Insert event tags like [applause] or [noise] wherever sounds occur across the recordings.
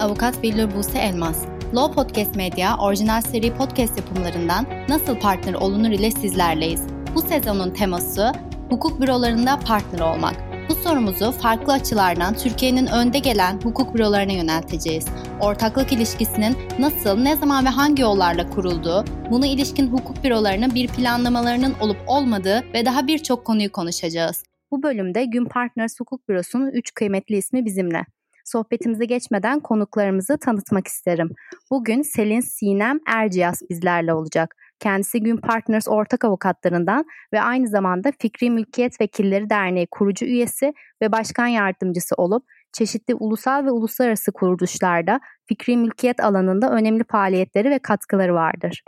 avukat Billur Buse Elmas. Law Podcast Media orijinal seri podcast yapımlarından Nasıl Partner Olunur ile sizlerleyiz. Bu sezonun teması hukuk bürolarında partner olmak. Bu sorumuzu farklı açılardan Türkiye'nin önde gelen hukuk bürolarına yönelteceğiz. Ortaklık ilişkisinin nasıl, ne zaman ve hangi yollarla kurulduğu, buna ilişkin hukuk bürolarının bir planlamalarının olup olmadığı ve daha birçok konuyu konuşacağız. Bu bölümde Gün Partners Hukuk Bürosu'nun 3 kıymetli ismi bizimle. Sohbetimize geçmeden konuklarımızı tanıtmak isterim. Bugün Selin Sinem Erciyas bizlerle olacak. Kendisi Gün Partners ortak avukatlarından ve aynı zamanda Fikri Mülkiyet Vekilleri Derneği kurucu üyesi ve başkan yardımcısı olup çeşitli ulusal ve uluslararası kuruluşlarda fikri mülkiyet alanında önemli faaliyetleri ve katkıları vardır.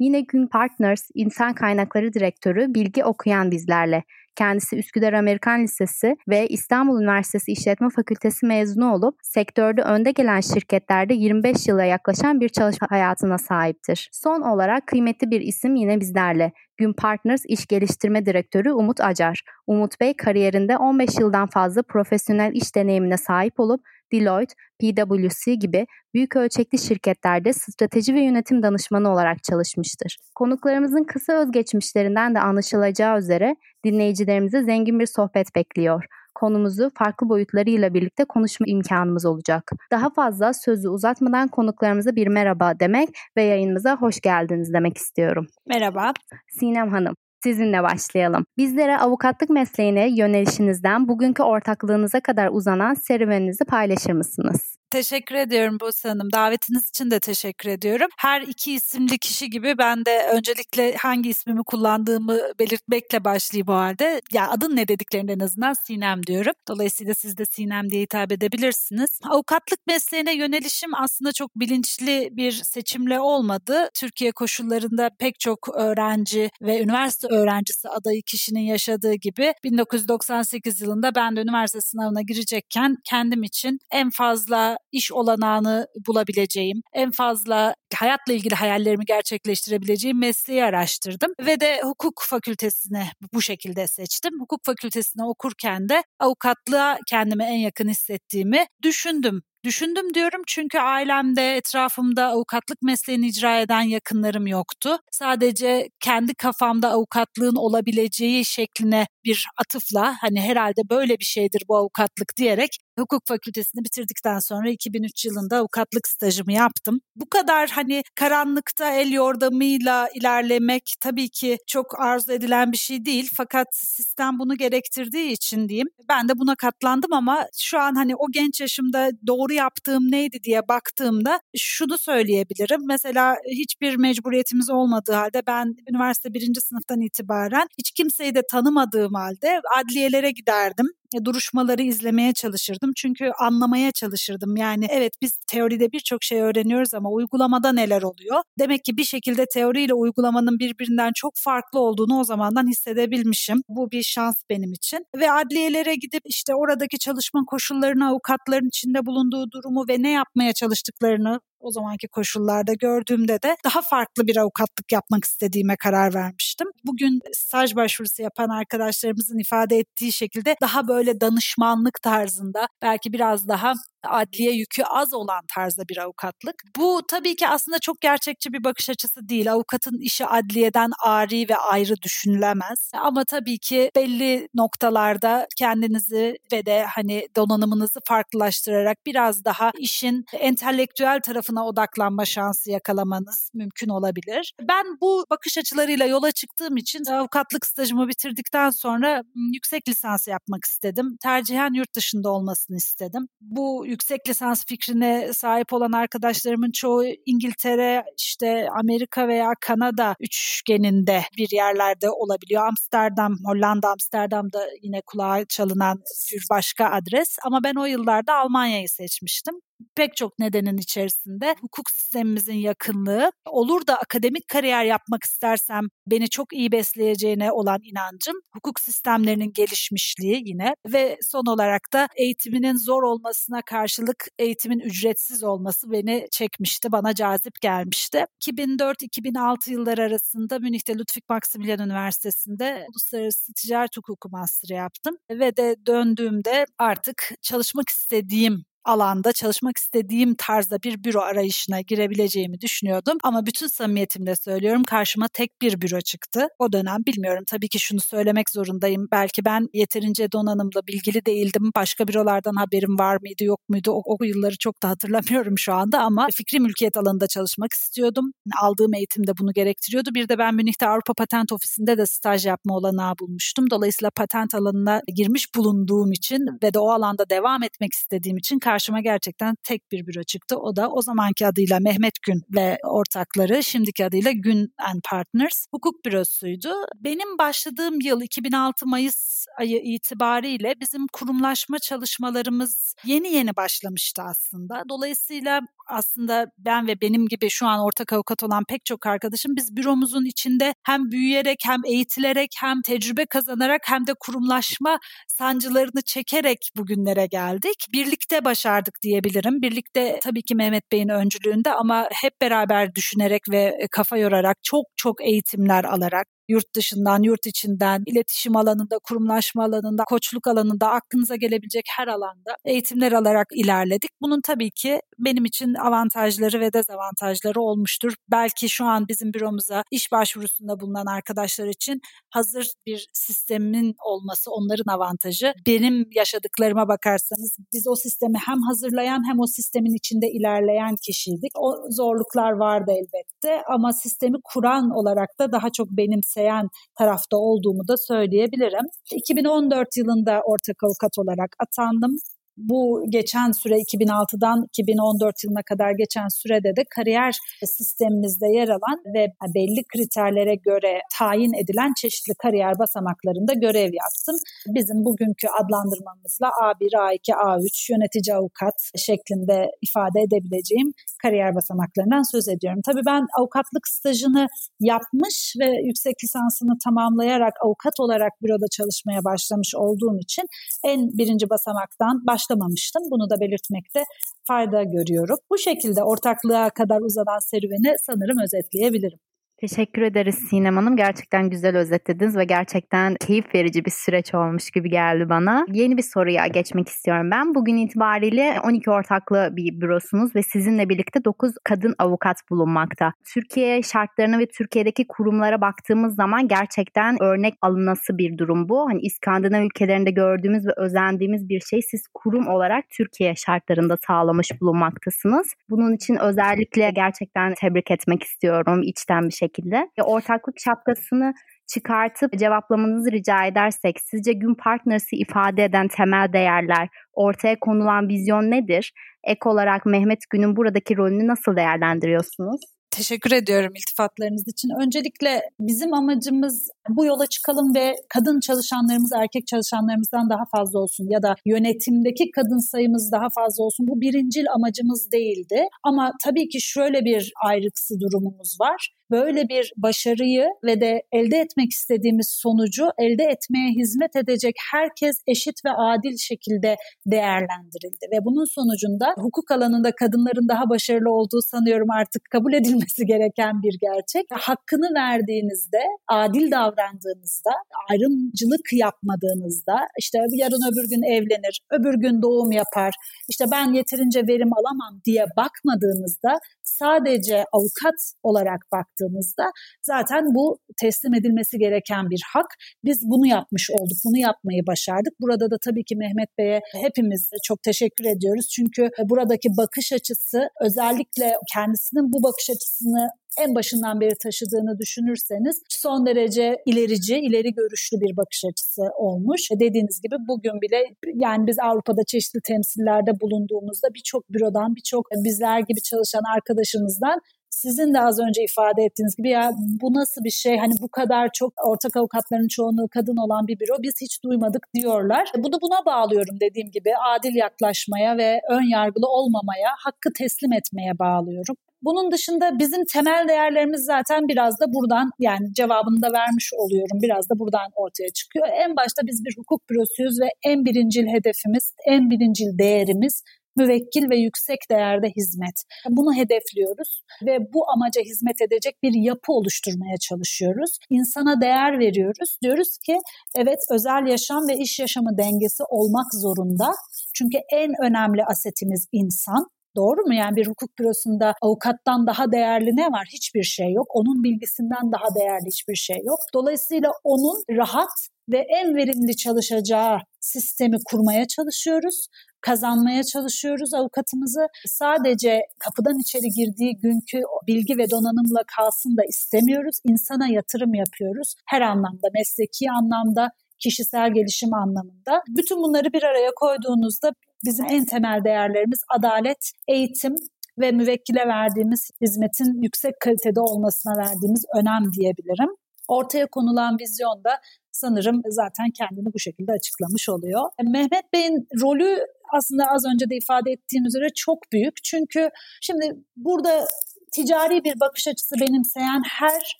Yine Gün Partners İnsan Kaynakları Direktörü Bilgi Okuyan bizlerle. Kendisi Üsküdar Amerikan Lisesi ve İstanbul Üniversitesi İşletme Fakültesi mezunu olup sektörde önde gelen şirketlerde 25 yıla yaklaşan bir çalışma hayatına sahiptir. Son olarak kıymetli bir isim yine bizlerle. Gün Partners İş Geliştirme Direktörü Umut Acar. Umut Bey kariyerinde 15 yıldan fazla profesyonel iş deneyimine sahip olup Deloitte, PwC gibi büyük ölçekli şirketlerde strateji ve yönetim danışmanı olarak çalışmıştır. Konuklarımızın kısa özgeçmişlerinden de anlaşılacağı üzere dinleyicilerimize zengin bir sohbet bekliyor. Konumuzu farklı boyutlarıyla birlikte konuşma imkanımız olacak. Daha fazla sözü uzatmadan konuklarımıza bir merhaba demek ve yayınımıza hoş geldiniz demek istiyorum. Merhaba. Sinem Hanım, Sizinle başlayalım. Bizlere avukatlık mesleğine yönelişinizden bugünkü ortaklığınıza kadar uzanan serüveninizi paylaşır mısınız? Teşekkür ediyorum Buse Hanım. Davetiniz için de teşekkür ediyorum. Her iki isimli kişi gibi ben de öncelikle hangi ismimi kullandığımı belirtmekle başlayayım o halde. Ya adın ne dediklerinde en azından Sinem diyorum. Dolayısıyla siz de Sinem diye hitap edebilirsiniz. Avukatlık mesleğine yönelişim aslında çok bilinçli bir seçimle olmadı. Türkiye koşullarında pek çok öğrenci ve üniversite öğrencisi adayı kişinin yaşadığı gibi 1998 yılında ben de üniversite sınavına girecekken kendim için en fazla iş olanağını bulabileceğim, en fazla hayatla ilgili hayallerimi gerçekleştirebileceğim mesleği araştırdım ve de hukuk fakültesini bu şekilde seçtim. Hukuk fakültesini okurken de avukatlığa kendime en yakın hissettiğimi düşündüm. Düşündüm diyorum çünkü ailemde, etrafımda avukatlık mesleğini icra eden yakınlarım yoktu. Sadece kendi kafamda avukatlığın olabileceği şekline bir atıfla hani herhalde böyle bir şeydir bu avukatlık diyerek hukuk fakültesini bitirdikten sonra 2003 yılında avukatlık stajımı yaptım. Bu kadar hani karanlıkta el yordamıyla ilerlemek tabii ki çok arzu edilen bir şey değil fakat sistem bunu gerektirdiği için diyeyim ben de buna katlandım ama şu an hani o genç yaşımda doğru yaptığım neydi diye baktığımda şunu söyleyebilirim. Mesela hiçbir mecburiyetimiz olmadığı halde ben üniversite birinci sınıftan itibaren hiç kimseyi de tanımadığım halde adliyelere giderdim duruşmaları izlemeye çalışırdım. Çünkü anlamaya çalışırdım. Yani evet biz teoride birçok şey öğreniyoruz ama uygulamada neler oluyor? Demek ki bir şekilde teoriyle uygulamanın birbirinden çok farklı olduğunu o zamandan hissedebilmişim. Bu bir şans benim için. Ve adliyelere gidip işte oradaki çalışma koşullarını, avukatların içinde bulunduğu durumu ve ne yapmaya çalıştıklarını o zamanki koşullarda gördüğümde de daha farklı bir avukatlık yapmak istediğime karar vermiştim. Bugün staj başvurusu yapan arkadaşlarımızın ifade ettiği şekilde daha böyle danışmanlık tarzında belki biraz daha adliye yükü az olan tarzda bir avukatlık. Bu tabii ki aslında çok gerçekçi bir bakış açısı değil. Avukatın işi adliyeden ari ve ayrı düşünülemez. Ama tabii ki belli noktalarda kendinizi ve de hani donanımınızı farklılaştırarak biraz daha işin entelektüel tarafına odaklanma şansı yakalamanız mümkün olabilir. Ben bu bakış açılarıyla yola çıktığım için avukatlık stajımı bitirdikten sonra yüksek lisans yapmak istedim. Tercihen yurt dışında olmasını istedim. Bu yüksek lisans fikrine sahip olan arkadaşlarımın çoğu İngiltere, işte Amerika veya Kanada üçgeninde bir yerlerde olabiliyor. Amsterdam, Hollanda, Amsterdam'da yine kulağa çalınan bir başka adres. Ama ben o yıllarda Almanya'yı seçmiştim pek çok nedenin içerisinde hukuk sistemimizin yakınlığı, olur da akademik kariyer yapmak istersem beni çok iyi besleyeceğine olan inancım, hukuk sistemlerinin gelişmişliği yine ve son olarak da eğitiminin zor olmasına karşılık eğitimin ücretsiz olması beni çekmişti, bana cazip gelmişti. 2004-2006 yılları arasında Münih'te Ludwig Maximilian Üniversitesi'nde Uluslararası Ticaret Hukuku Master yaptım ve de döndüğümde artık çalışmak istediğim alanda çalışmak istediğim tarzda bir büro arayışına girebileceğimi düşünüyordum. Ama bütün samimiyetimle söylüyorum karşıma tek bir büro çıktı. O dönem bilmiyorum tabii ki şunu söylemek zorundayım. Belki ben yeterince donanımla bilgili değildim. Başka bürolardan haberim var mıydı yok muydu o, o yılları çok da hatırlamıyorum şu anda ama fikri mülkiyet alanında çalışmak istiyordum. Aldığım eğitim de bunu gerektiriyordu. Bir de ben Münih'te Avrupa Patent Ofisi'nde de staj yapma olanağı bulmuştum. Dolayısıyla patent alanına girmiş bulunduğum için ve de o alanda devam etmek istediğim için karşıma gerçekten tek bir büro çıktı. O da o zamanki adıyla Mehmet Gün ve ortakları, şimdiki adıyla Gün and Partners hukuk bürosuydu. Benim başladığım yıl 2006 Mayıs ayı itibariyle bizim kurumlaşma çalışmalarımız yeni yeni başlamıştı aslında. Dolayısıyla aslında ben ve benim gibi şu an ortak avukat olan pek çok arkadaşım biz büromuzun içinde hem büyüyerek hem eğitilerek hem tecrübe kazanarak hem de kurumlaşma sancılarını çekerek bugünlere geldik. Birlikte başardık diyebilirim. Birlikte tabii ki Mehmet Bey'in öncülüğünde ama hep beraber düşünerek ve kafa yorarak çok çok eğitimler alarak yurt dışından, yurt içinden, iletişim alanında, kurumlaşma alanında, koçluk alanında, aklınıza gelebilecek her alanda eğitimler alarak ilerledik. Bunun tabii ki benim için avantajları ve dezavantajları olmuştur. Belki şu an bizim büromuza iş başvurusunda bulunan arkadaşlar için hazır bir sistemin olması onların avantajı. Benim yaşadıklarıma bakarsanız biz o sistemi hem hazırlayan hem o sistemin içinde ilerleyen kişiydik. O zorluklar vardı elbette ama sistemi kuran olarak da daha çok benimseyen tarafta olduğumu da söyleyebilirim. 2014 yılında ortak avukat olarak atandım bu geçen süre 2006'dan 2014 yılına kadar geçen sürede de kariyer sistemimizde yer alan ve belli kriterlere göre tayin edilen çeşitli kariyer basamaklarında görev yaptım. Bizim bugünkü adlandırmamızla A1, A2, A3 yönetici avukat şeklinde ifade edebileceğim kariyer basamaklarından söz ediyorum. Tabii ben avukatlık stajını yapmış ve yüksek lisansını tamamlayarak avukat olarak büroda çalışmaya başlamış olduğum için en birinci basamaktan baş başlamamıştım. Bunu da belirtmekte fayda görüyorum. Bu şekilde ortaklığa kadar uzanan serüveni sanırım özetleyebilirim. Teşekkür ederiz Sinem Hanım. Gerçekten güzel özetlediniz ve gerçekten keyif verici bir süreç olmuş gibi geldi bana. Yeni bir soruya geçmek istiyorum ben. Bugün itibariyle 12 ortaklı bir bürosunuz ve sizinle birlikte 9 kadın avukat bulunmakta. Türkiye şartlarına ve Türkiye'deki kurumlara baktığımız zaman gerçekten örnek alınası bir durum bu. Hani İskandinav ülkelerinde gördüğümüz ve özendiğimiz bir şey siz kurum olarak Türkiye şartlarında sağlamış bulunmaktasınız. Bunun için özellikle gerçekten tebrik etmek istiyorum içten bir şekilde şekilde. Ortaklık şapkasını çıkartıp cevaplamanızı rica edersek sizce gün partnersi ifade eden temel değerler, ortaya konulan vizyon nedir? Ek olarak Mehmet Gün'ün buradaki rolünü nasıl değerlendiriyorsunuz? Teşekkür ediyorum iltifatlarınız için. Öncelikle bizim amacımız bu yola çıkalım ve kadın çalışanlarımız erkek çalışanlarımızdan daha fazla olsun ya da yönetimdeki kadın sayımız daha fazla olsun. Bu birincil amacımız değildi. Ama tabii ki şöyle bir ayrıksı durumumuz var böyle bir başarıyı ve de elde etmek istediğimiz sonucu elde etmeye hizmet edecek herkes eşit ve adil şekilde değerlendirildi ve bunun sonucunda hukuk alanında kadınların daha başarılı olduğu sanıyorum artık kabul edilmesi gereken bir gerçek. Hakkını verdiğinizde, adil davrandığınızda, ayrımcılık yapmadığınızda, işte yarın öbür gün evlenir, öbür gün doğum yapar, işte ben yeterince verim alamam diye bakmadığınızda sadece avukat olarak baktığımızda zaten bu teslim edilmesi gereken bir hak. Biz bunu yapmış olduk, bunu yapmayı başardık. Burada da tabii ki Mehmet Bey'e hepimiz çok teşekkür ediyoruz. Çünkü buradaki bakış açısı özellikle kendisinin bu bakış açısını en başından beri taşıdığını düşünürseniz son derece ilerici, ileri görüşlü bir bakış açısı olmuş. Dediğiniz gibi bugün bile yani biz Avrupa'da çeşitli temsillerde bulunduğumuzda birçok bürodan, birçok bizler gibi çalışan arkadaşımızdan sizin de az önce ifade ettiğiniz gibi ya bu nasıl bir şey hani bu kadar çok ortak avukatların çoğunluğu kadın olan bir büro biz hiç duymadık diyorlar. Bu da buna bağlıyorum dediğim gibi adil yaklaşmaya ve ön yargılı olmamaya, hakkı teslim etmeye bağlıyorum. Bunun dışında bizim temel değerlerimiz zaten biraz da buradan yani cevabını da vermiş oluyorum. Biraz da buradan ortaya çıkıyor. En başta biz bir hukuk bürosuyuz ve en birincil hedefimiz, en birincil değerimiz müvekkil ve yüksek değerde hizmet. Bunu hedefliyoruz ve bu amaca hizmet edecek bir yapı oluşturmaya çalışıyoruz. İnsana değer veriyoruz. Diyoruz ki evet özel yaşam ve iş yaşamı dengesi olmak zorunda. Çünkü en önemli asetimiz insan. Doğru mu? Yani bir hukuk bürosunda avukattan daha değerli ne var? Hiçbir şey yok. Onun bilgisinden daha değerli hiçbir şey yok. Dolayısıyla onun rahat ve en verimli çalışacağı sistemi kurmaya çalışıyoruz kazanmaya çalışıyoruz avukatımızı. Sadece kapıdan içeri girdiği günkü bilgi ve donanımla kalsın da istemiyoruz. İnsana yatırım yapıyoruz. Her anlamda, mesleki anlamda, kişisel gelişim anlamında. Bütün bunları bir araya koyduğunuzda bizim en temel değerlerimiz adalet, eğitim ve müvekkile verdiğimiz hizmetin yüksek kalitede olmasına verdiğimiz önem diyebilirim. Ortaya konulan vizyonda sanırım zaten kendini bu şekilde açıklamış oluyor. Mehmet Bey'in rolü aslında az önce de ifade ettiğim üzere çok büyük. Çünkü şimdi burada ticari bir bakış açısı benimseyen her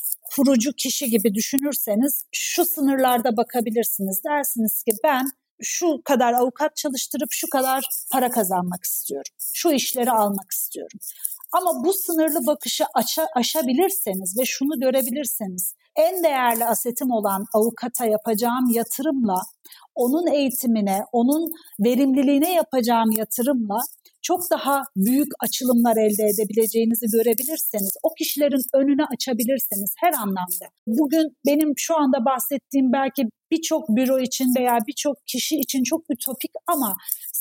kurucu kişi gibi düşünürseniz şu sınırlarda bakabilirsiniz. Dersiniz ki ben şu kadar avukat çalıştırıp şu kadar para kazanmak istiyorum. Şu işleri almak istiyorum. Ama bu sınırlı bakışı aşa, aşabilirseniz ve şunu görebilirseniz en değerli asetim olan avukata yapacağım yatırımla onun eğitimine, onun verimliliğine yapacağım yatırımla çok daha büyük açılımlar elde edebileceğinizi görebilirseniz, o kişilerin önünü açabilirseniz her anlamda. Bugün benim şu anda bahsettiğim belki birçok büro için veya birçok kişi için çok ütopik ama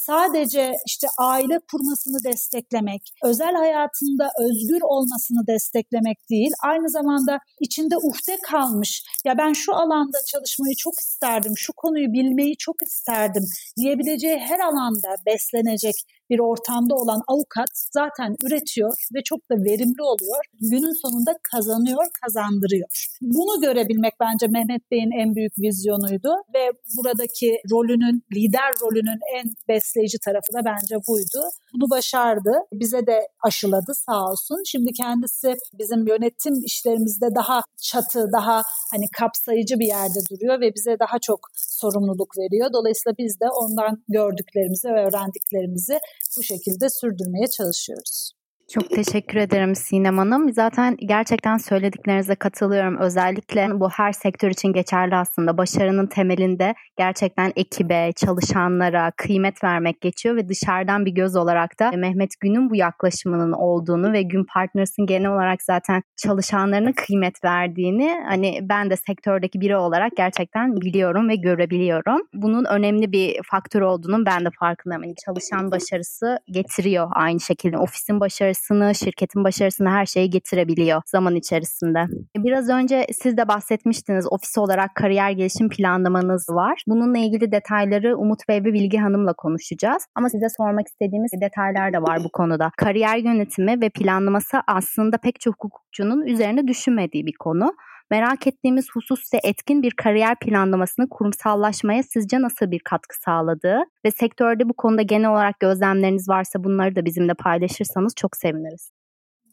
sadece işte aile kurmasını desteklemek, özel hayatında özgür olmasını desteklemek değil, aynı zamanda içinde uhde kalmış, ya ben şu alanda çalışmayı çok isterdim, şu konuyu bilmeyi çok isterdim diyebileceği her alanda beslenecek bir ortamda olan avukat zaten üretiyor ve çok da verimli oluyor. Günün sonunda kazanıyor, kazandırıyor. Bunu görebilmek bence Mehmet Bey'in en büyük vizyonuydu ve buradaki rolünün, lider rolünün en besleyici tarafı da bence buydu. Bunu başardı. Bize de aşıladı sağ olsun. Şimdi kendisi bizim yönetim işlerimizde daha çatı, daha hani kapsayıcı bir yerde duruyor ve bize daha çok sorumluluk veriyor. Dolayısıyla biz de ondan gördüklerimizi ve öğrendiklerimizi bu şekilde sürdürmeye çalışıyoruz. Çok teşekkür ederim Sinem Hanım. Zaten gerçekten söylediklerinize katılıyorum. Özellikle bu her sektör için geçerli aslında. Başarının temelinde gerçekten ekibe, çalışanlara kıymet vermek geçiyor ve dışarıdan bir göz olarak da Mehmet Gün'ün bu yaklaşımının olduğunu ve Gün Partners'ın genel olarak zaten çalışanlarına kıymet verdiğini hani ben de sektördeki biri olarak gerçekten biliyorum ve görebiliyorum. Bunun önemli bir faktör olduğunu ben de farkındayım. Yani çalışan başarısı getiriyor aynı şekilde. Ofisin başarısı başarısını, şirketin başarısını her şeyi getirebiliyor zaman içerisinde. Biraz önce siz de bahsetmiştiniz ofis olarak kariyer gelişim planlamanız var. Bununla ilgili detayları Umut Bey ve Bilgi Hanım'la konuşacağız. Ama size sormak istediğimiz detaylar da var bu konuda. Kariyer yönetimi ve planlaması aslında pek çok hukukçunun üzerine düşünmediği bir konu. Merak ettiğimiz husus ise etkin bir kariyer planlamasını kurumsallaşmaya sizce nasıl bir katkı sağladığı ve sektörde bu konuda genel olarak gözlemleriniz varsa bunları da bizimle paylaşırsanız çok seviniriz.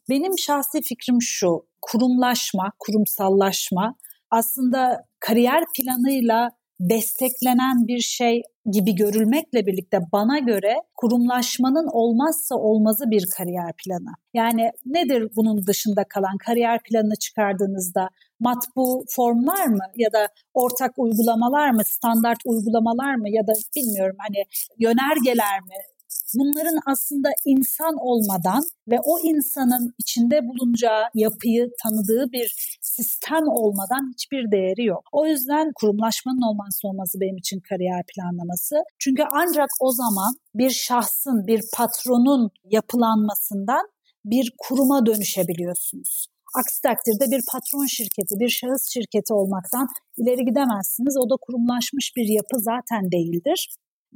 Benim şahsi fikrim şu, kurumlaşma, kurumsallaşma aslında kariyer planıyla desteklenen bir şey gibi görülmekle birlikte bana göre kurumlaşmanın olmazsa olmazı bir kariyer planı. Yani nedir bunun dışında kalan kariyer planını çıkardığınızda matbu formlar mı ya da ortak uygulamalar mı, standart uygulamalar mı ya da bilmiyorum hani yönergeler mi bunların aslında insan olmadan ve o insanın içinde bulunacağı yapıyı tanıdığı bir sistem olmadan hiçbir değeri yok. O yüzden kurumlaşmanın olmazsa olmazı benim için kariyer planlaması. Çünkü ancak o zaman bir şahsın, bir patronun yapılanmasından bir kuruma dönüşebiliyorsunuz. Aksi takdirde bir patron şirketi, bir şahıs şirketi olmaktan ileri gidemezsiniz. O da kurumlaşmış bir yapı zaten değildir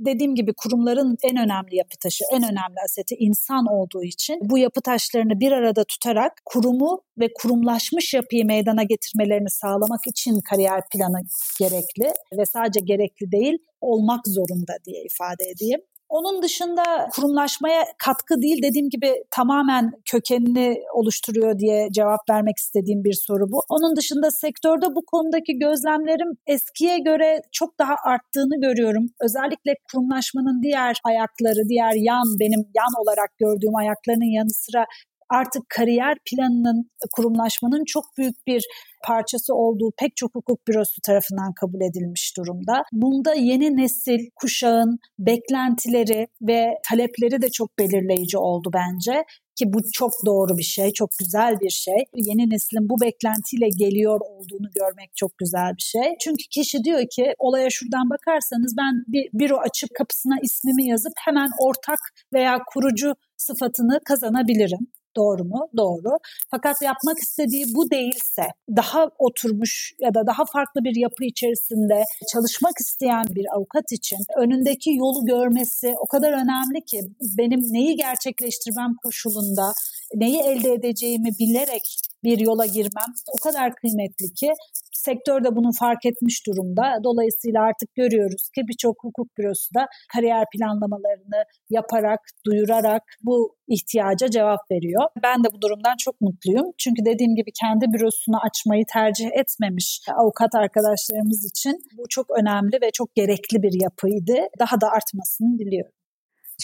dediğim gibi kurumların en önemli yapı taşı, en önemli aseti insan olduğu için bu yapı taşlarını bir arada tutarak kurumu ve kurumlaşmış yapıyı meydana getirmelerini sağlamak için kariyer planı gerekli ve sadece gerekli değil olmak zorunda diye ifade edeyim. Onun dışında kurumlaşmaya katkı değil dediğim gibi tamamen kökenini oluşturuyor diye cevap vermek istediğim bir soru bu. Onun dışında sektörde bu konudaki gözlemlerim eskiye göre çok daha arttığını görüyorum. Özellikle kurumlaşmanın diğer ayakları, diğer yan benim yan olarak gördüğüm ayaklarının yanı sıra artık kariyer planının kurumlaşmanın çok büyük bir parçası olduğu pek çok hukuk bürosu tarafından kabul edilmiş durumda. Bunda yeni nesil kuşağın beklentileri ve talepleri de çok belirleyici oldu bence ki bu çok doğru bir şey, çok güzel bir şey. Yeni neslin bu beklentiyle geliyor olduğunu görmek çok güzel bir şey. Çünkü kişi diyor ki olaya şuradan bakarsanız ben bir büro açıp kapısına ismimi yazıp hemen ortak veya kurucu sıfatını kazanabilirim. Doğru mu? Doğru. Fakat yapmak istediği bu değilse, daha oturmuş ya da daha farklı bir yapı içerisinde çalışmak isteyen bir avukat için önündeki yolu görmesi o kadar önemli ki benim neyi gerçekleştirmem koşulunda neyi elde edeceğimi bilerek bir yola girmem o kadar kıymetli ki sektör de bunu fark etmiş durumda. Dolayısıyla artık görüyoruz ki birçok hukuk bürosu da kariyer planlamalarını yaparak, duyurarak bu ihtiyaca cevap veriyor. Ben de bu durumdan çok mutluyum. Çünkü dediğim gibi kendi bürosunu açmayı tercih etmemiş avukat arkadaşlarımız için bu çok önemli ve çok gerekli bir yapıydı. Daha da artmasını diliyorum.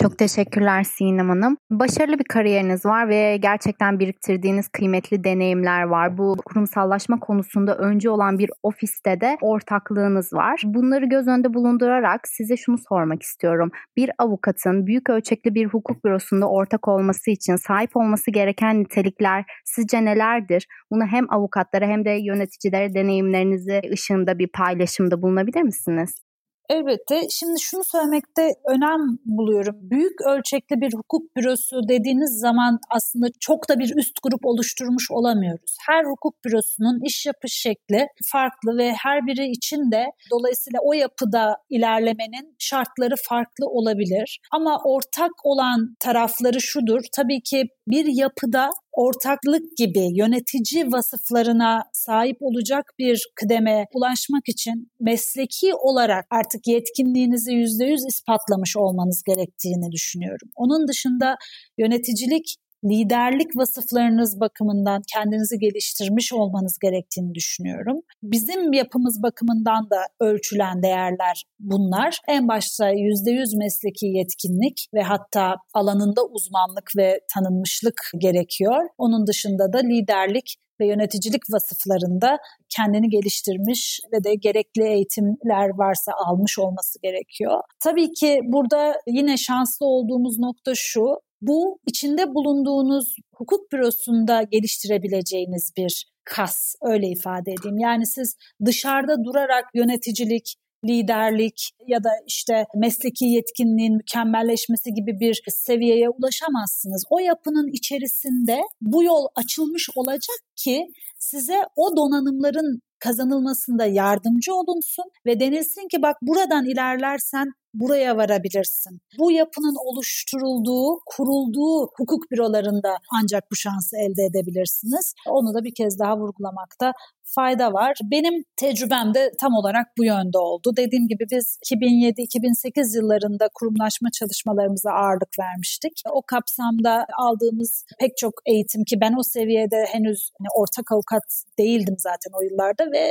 Çok teşekkürler Sinem Hanım. Başarılı bir kariyeriniz var ve gerçekten biriktirdiğiniz kıymetli deneyimler var. Bu kurumsallaşma konusunda önce olan bir ofiste de ortaklığınız var. Bunları göz önünde bulundurarak size şunu sormak istiyorum. Bir avukatın büyük ölçekli bir hukuk bürosunda ortak olması için sahip olması gereken nitelikler sizce nelerdir? Bunu hem avukatlara hem de yöneticilere deneyimlerinizi ışığında bir paylaşımda bulunabilir misiniz? Elbette. Şimdi şunu söylemekte önem buluyorum. Büyük ölçekli bir hukuk bürosu dediğiniz zaman aslında çok da bir üst grup oluşturmuş olamıyoruz. Her hukuk bürosunun iş yapış şekli farklı ve her biri için de dolayısıyla o yapıda ilerlemenin şartları farklı olabilir. Ama ortak olan tarafları şudur. Tabii ki bir yapıda ortaklık gibi yönetici vasıflarına sahip olacak bir kıdeme ulaşmak için mesleki olarak artık yetkinliğinizi yüzde yüz ispatlamış olmanız gerektiğini düşünüyorum. Onun dışında yöneticilik liderlik vasıflarınız bakımından kendinizi geliştirmiş olmanız gerektiğini düşünüyorum. Bizim yapımız bakımından da ölçülen değerler bunlar. En başta %100 mesleki yetkinlik ve hatta alanında uzmanlık ve tanınmışlık gerekiyor. Onun dışında da liderlik ve yöneticilik vasıflarında kendini geliştirmiş ve de gerekli eğitimler varsa almış olması gerekiyor. Tabii ki burada yine şanslı olduğumuz nokta şu, bu içinde bulunduğunuz hukuk bürosunda geliştirebileceğiniz bir kas öyle ifade edeyim. Yani siz dışarıda durarak yöneticilik, liderlik ya da işte mesleki yetkinliğin mükemmelleşmesi gibi bir seviyeye ulaşamazsınız. O yapının içerisinde bu yol açılmış olacak ki size o donanımların kazanılmasında yardımcı olunsun ve denilsin ki bak buradan ilerlersen buraya varabilirsin. Bu yapının oluşturulduğu, kurulduğu hukuk bürolarında ancak bu şansı elde edebilirsiniz. Onu da bir kez daha vurgulamakta fayda var. Benim tecrübem de tam olarak bu yönde oldu. Dediğim gibi biz 2007-2008 yıllarında kurumlaşma çalışmalarımıza ağırlık vermiştik. O kapsamda aldığımız pek çok eğitim ki ben o seviyede henüz hani ortak avukat değildim zaten o yıllarda ve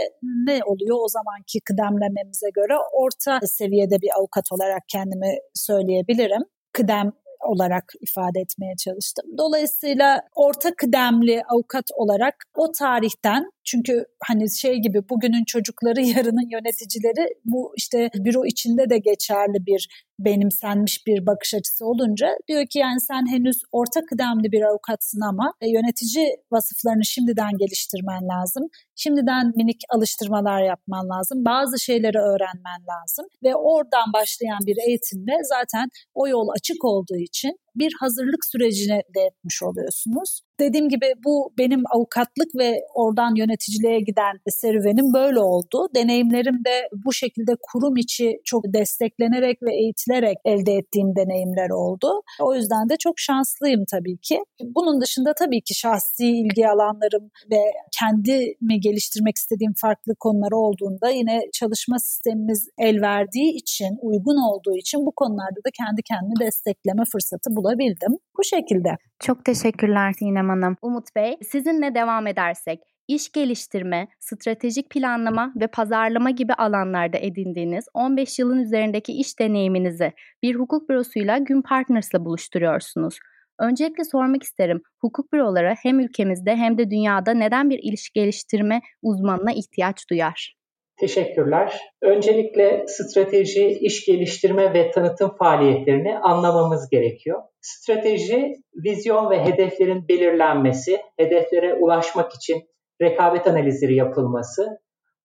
ne oluyor o zamanki kıdemlememize göre orta seviyede bir avukat olarak kendimi söyleyebilirim. Kıdem olarak ifade etmeye çalıştım. Dolayısıyla orta kıdemli avukat olarak o tarihten çünkü hani şey gibi bugünün çocukları [laughs] yarının yöneticileri bu işte büro içinde de geçerli bir benimsenmiş bir bakış açısı olunca diyor ki yani sen henüz orta kıdemli bir avukatsın ama e, yönetici vasıflarını şimdiden geliştirmen lazım. Şimdiden minik alıştırmalar yapman lazım. Bazı şeyleri öğrenmen lazım ve oradan başlayan bir eğitimle zaten o yol açık olduğu için bir hazırlık sürecine de etmiş oluyorsunuz. Dediğim gibi bu benim avukatlık ve oradan yöneticiliğe giden serüvenim böyle oldu. Deneyimlerim de bu şekilde kurum içi çok desteklenerek ve eğitilerek elde ettiğim deneyimler oldu. O yüzden de çok şanslıyım tabii ki. Bunun dışında tabii ki şahsi ilgi alanlarım ve kendimi geliştirmek istediğim farklı konular olduğunda yine çalışma sistemimiz el verdiği için, uygun olduğu için bu konularda da kendi kendimi destekleme fırsatı bulabildim. Bu şekilde. Çok teşekkürler Sinem Hanım. Umut Bey, sizinle devam edersek iş geliştirme, stratejik planlama ve pazarlama gibi alanlarda edindiğiniz 15 yılın üzerindeki iş deneyiminizi bir hukuk bürosuyla Gün Partners'la buluşturuyorsunuz. Öncelikle sormak isterim, hukuk büroları hem ülkemizde hem de dünyada neden bir iş geliştirme uzmanına ihtiyaç duyar? Teşekkürler. Öncelikle strateji, iş geliştirme ve tanıtım faaliyetlerini anlamamız gerekiyor. Strateji, vizyon ve hedeflerin belirlenmesi, hedeflere ulaşmak için rekabet analizleri yapılması,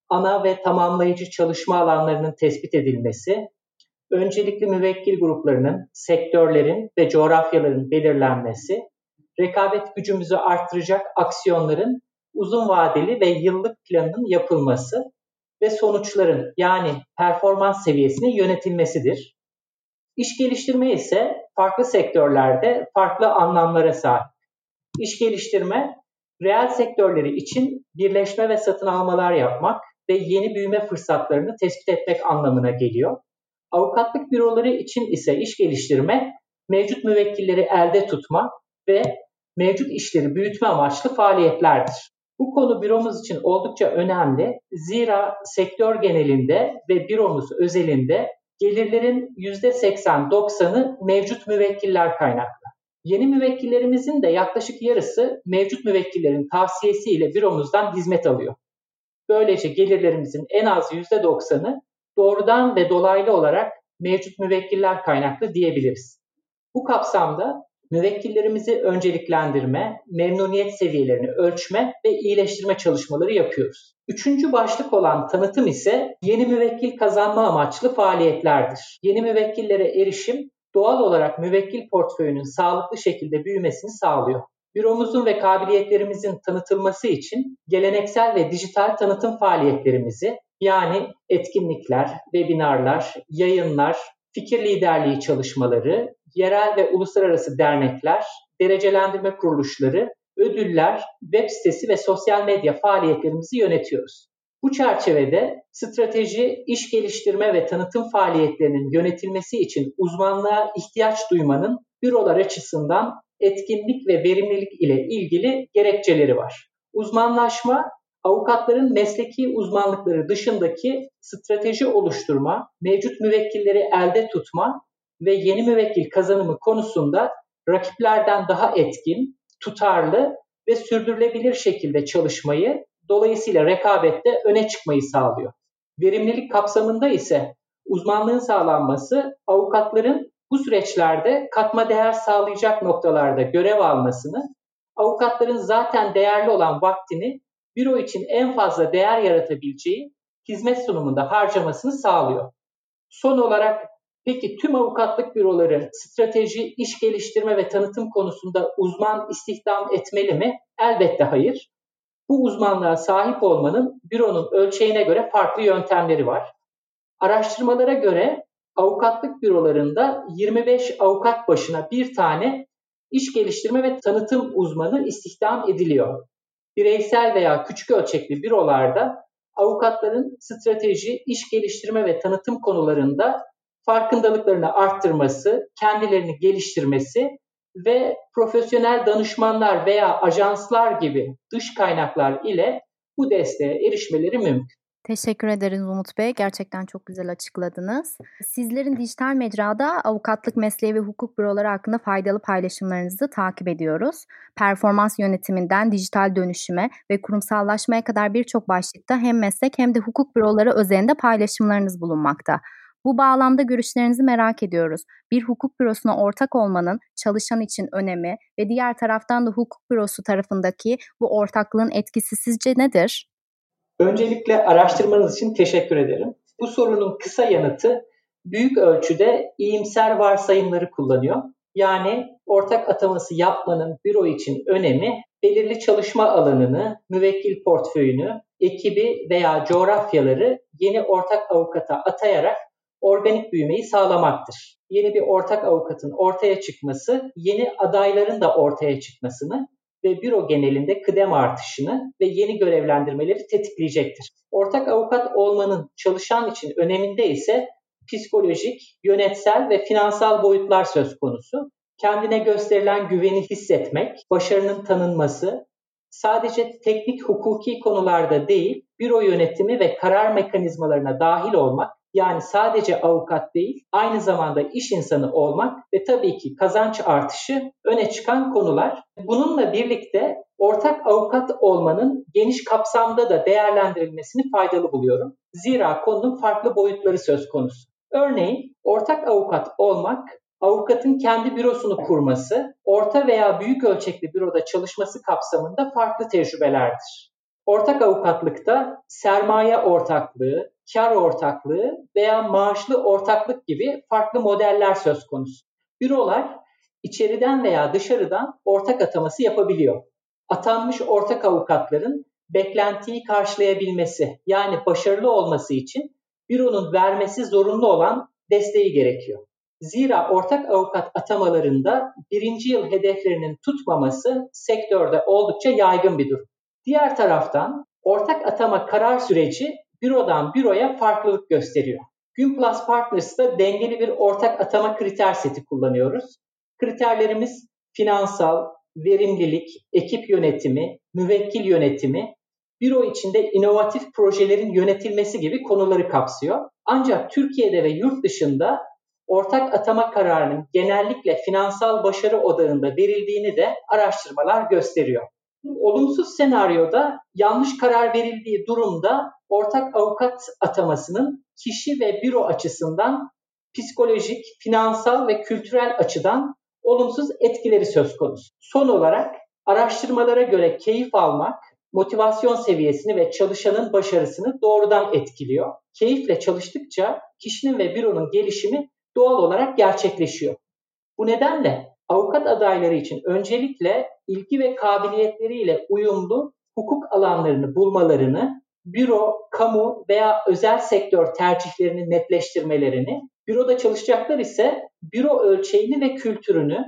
ana ve tamamlayıcı çalışma alanlarının tespit edilmesi, öncelikli müvekkil gruplarının, sektörlerin ve coğrafyaların belirlenmesi, rekabet gücümüzü arttıracak aksiyonların uzun vadeli ve yıllık planının yapılması ve sonuçların yani performans seviyesinin yönetilmesidir. İş geliştirme ise farklı sektörlerde farklı anlamlara sahip. İş geliştirme, reel sektörleri için birleşme ve satın almalar yapmak ve yeni büyüme fırsatlarını tespit etmek anlamına geliyor. Avukatlık büroları için ise iş geliştirme, mevcut müvekkilleri elde tutma ve mevcut işleri büyütme amaçlı faaliyetlerdir. Bu konu büromuz için oldukça önemli. Zira sektör genelinde ve büromuz özelinde gelirlerin %80-90'ı mevcut müvekkiller kaynaklı. Yeni müvekkillerimizin de yaklaşık yarısı mevcut müvekkillerin tavsiyesiyle büromuzdan hizmet alıyor. Böylece gelirlerimizin en az %90'ı doğrudan ve dolaylı olarak mevcut müvekkiller kaynaklı diyebiliriz. Bu kapsamda müvekkillerimizi önceliklendirme, memnuniyet seviyelerini ölçme ve iyileştirme çalışmaları yapıyoruz. Üçüncü başlık olan tanıtım ise yeni müvekkil kazanma amaçlı faaliyetlerdir. Yeni müvekkillere erişim doğal olarak müvekkil portföyünün sağlıklı şekilde büyümesini sağlıyor. Büromuzun ve kabiliyetlerimizin tanıtılması için geleneksel ve dijital tanıtım faaliyetlerimizi yani etkinlikler, webinarlar, yayınlar, fikir liderliği çalışmaları, yerel ve uluslararası dernekler, derecelendirme kuruluşları, ödüller, web sitesi ve sosyal medya faaliyetlerimizi yönetiyoruz. Bu çerçevede strateji, iş geliştirme ve tanıtım faaliyetlerinin yönetilmesi için uzmanlığa ihtiyaç duymanın bürolar açısından etkinlik ve verimlilik ile ilgili gerekçeleri var. Uzmanlaşma avukatların mesleki uzmanlıkları dışındaki strateji oluşturma, mevcut müvekkilleri elde tutma ve yeni müvekkil kazanımı konusunda rakiplerden daha etkin, tutarlı ve sürdürülebilir şekilde çalışmayı, dolayısıyla rekabette öne çıkmayı sağlıyor. Verimlilik kapsamında ise uzmanlığın sağlanması avukatların bu süreçlerde katma değer sağlayacak noktalarda görev almasını, avukatların zaten değerli olan vaktini büro için en fazla değer yaratabileceği hizmet sunumunda harcamasını sağlıyor. Son olarak peki tüm avukatlık büroları strateji, iş geliştirme ve tanıtım konusunda uzman istihdam etmeli mi? Elbette hayır. Bu uzmanlığa sahip olmanın büronun ölçeğine göre farklı yöntemleri var. Araştırmalara göre avukatlık bürolarında 25 avukat başına bir tane iş geliştirme ve tanıtım uzmanı istihdam ediliyor bireysel veya küçük ölçekli bürolarda avukatların strateji, iş geliştirme ve tanıtım konularında farkındalıklarını arttırması, kendilerini geliştirmesi ve profesyonel danışmanlar veya ajanslar gibi dış kaynaklar ile bu desteğe erişmeleri mümkün. Teşekkür ederiz Umut Bey. Gerçekten çok güzel açıkladınız. Sizlerin dijital mecrada avukatlık mesleği ve hukuk büroları hakkında faydalı paylaşımlarınızı takip ediyoruz. Performans yönetiminden dijital dönüşüme ve kurumsallaşmaya kadar birçok başlıkta hem meslek hem de hukuk büroları özelinde paylaşımlarınız bulunmakta. Bu bağlamda görüşlerinizi merak ediyoruz. Bir hukuk bürosuna ortak olmanın çalışan için önemi ve diğer taraftan da hukuk bürosu tarafındaki bu ortaklığın etkisi sizce nedir? Öncelikle araştırmanız için teşekkür ederim. Bu sorunun kısa yanıtı büyük ölçüde iyimser varsayımları kullanıyor. Yani ortak ataması yapmanın büro için önemi belirli çalışma alanını, müvekkil portföyünü, ekibi veya coğrafyaları yeni ortak avukata atayarak organik büyümeyi sağlamaktır. Yeni bir ortak avukatın ortaya çıkması, yeni adayların da ortaya çıkmasını ve büro genelinde kıdem artışını ve yeni görevlendirmeleri tetikleyecektir. Ortak avukat olmanın çalışan için öneminde ise psikolojik, yönetsel ve finansal boyutlar söz konusu. Kendine gösterilen güveni hissetmek, başarının tanınması, sadece teknik hukuki konularda değil, büro yönetimi ve karar mekanizmalarına dahil olmak, yani sadece avukat değil, aynı zamanda iş insanı olmak ve tabii ki kazanç artışı öne çıkan konular. Bununla birlikte ortak avukat olmanın geniş kapsamda da değerlendirilmesini faydalı buluyorum. Zira konunun farklı boyutları söz konusu. Örneğin ortak avukat olmak avukatın kendi bürosunu kurması, orta veya büyük ölçekli büroda çalışması kapsamında farklı tecrübelerdir. Ortak avukatlıkta sermaye ortaklığı, kar ortaklığı veya maaşlı ortaklık gibi farklı modeller söz konusu. Bürolar içeriden veya dışarıdan ortak ataması yapabiliyor. Atanmış ortak avukatların beklentiyi karşılayabilmesi yani başarılı olması için büronun vermesi zorunlu olan desteği gerekiyor. Zira ortak avukat atamalarında birinci yıl hedeflerinin tutmaması sektörde oldukça yaygın bir durum. Diğer taraftan ortak atama karar süreci bürodan büroya farklılık gösteriyor. Günplus Partners'ta dengeli bir ortak atama kriter seti kullanıyoruz. Kriterlerimiz finansal, verimlilik, ekip yönetimi, müvekkil yönetimi, büro içinde inovatif projelerin yönetilmesi gibi konuları kapsıyor. Ancak Türkiye'de ve yurt dışında ortak atama kararının genellikle finansal başarı odağında verildiğini de araştırmalar gösteriyor. Olumsuz senaryoda yanlış karar verildiği durumda ortak avukat atamasının kişi ve büro açısından psikolojik, finansal ve kültürel açıdan olumsuz etkileri söz konusu. Son olarak araştırmalara göre keyif almak, motivasyon seviyesini ve çalışanın başarısını doğrudan etkiliyor. Keyifle çalıştıkça kişinin ve büronun gelişimi doğal olarak gerçekleşiyor. Bu nedenle avukat adayları için öncelikle ilgi ve kabiliyetleriyle uyumlu hukuk alanlarını bulmalarını, büro, kamu veya özel sektör tercihlerini netleştirmelerini, büroda çalışacaklar ise büro ölçeğini ve kültürünü,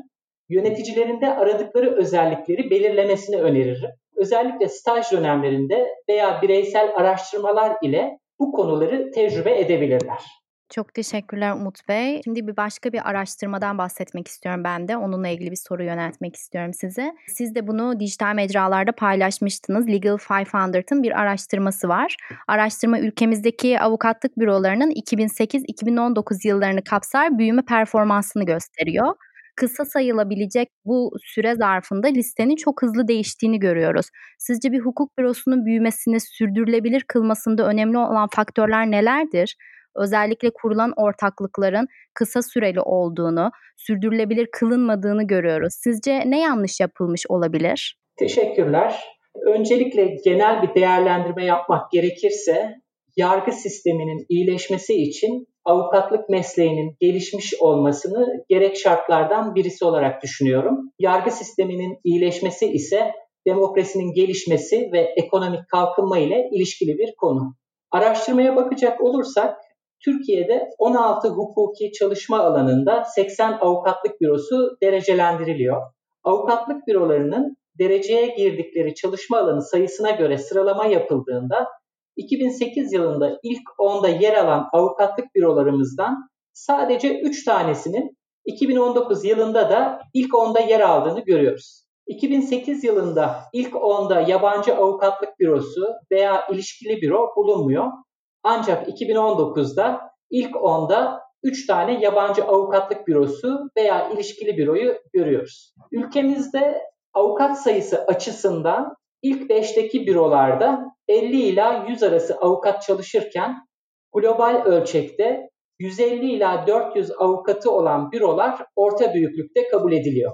yöneticilerinde aradıkları özellikleri belirlemesini öneririm. Özellikle staj dönemlerinde veya bireysel araştırmalar ile bu konuları tecrübe edebilirler. Çok teşekkürler Umut Bey. Şimdi bir başka bir araştırmadan bahsetmek istiyorum ben de. Onunla ilgili bir soru yöneltmek istiyorum size. Siz de bunu dijital mecralarda paylaşmıştınız. Legal 500'ın bir araştırması var. Araştırma ülkemizdeki avukatlık bürolarının 2008-2019 yıllarını kapsar büyüme performansını gösteriyor kısa sayılabilecek bu süre zarfında listenin çok hızlı değiştiğini görüyoruz. Sizce bir hukuk bürosunun büyümesini sürdürülebilir kılmasında önemli olan faktörler nelerdir? Özellikle kurulan ortaklıkların kısa süreli olduğunu, sürdürülebilir kılınmadığını görüyoruz. Sizce ne yanlış yapılmış olabilir? Teşekkürler. Öncelikle genel bir değerlendirme yapmak gerekirse yargı sisteminin iyileşmesi için avukatlık mesleğinin gelişmiş olmasını gerek şartlardan birisi olarak düşünüyorum. Yargı sisteminin iyileşmesi ise demokrasinin gelişmesi ve ekonomik kalkınma ile ilişkili bir konu. Araştırmaya bakacak olursak Türkiye'de 16 hukuki çalışma alanında 80 avukatlık bürosu derecelendiriliyor. Avukatlık bürolarının dereceye girdikleri çalışma alanı sayısına göre sıralama yapıldığında 2008 yılında ilk 10'da yer alan avukatlık bürolarımızdan sadece 3 tanesinin 2019 yılında da ilk 10'da yer aldığını görüyoruz. 2008 yılında ilk 10'da yabancı avukatlık bürosu veya ilişkili büro bulunmuyor. Ancak 2019'da ilk 10'da 3 tane yabancı avukatlık bürosu veya ilişkili büroyu görüyoruz. Ülkemizde avukat sayısı açısından ilk 5'teki bürolarda 50 ila 100 arası avukat çalışırken global ölçekte 150 ila 400 avukatı olan bürolar orta büyüklükte kabul ediliyor.